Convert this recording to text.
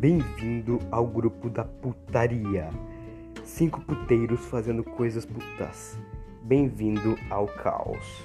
Bem-vindo ao grupo da putaria. Cinco puteiros fazendo coisas putas. Bem-vindo ao caos.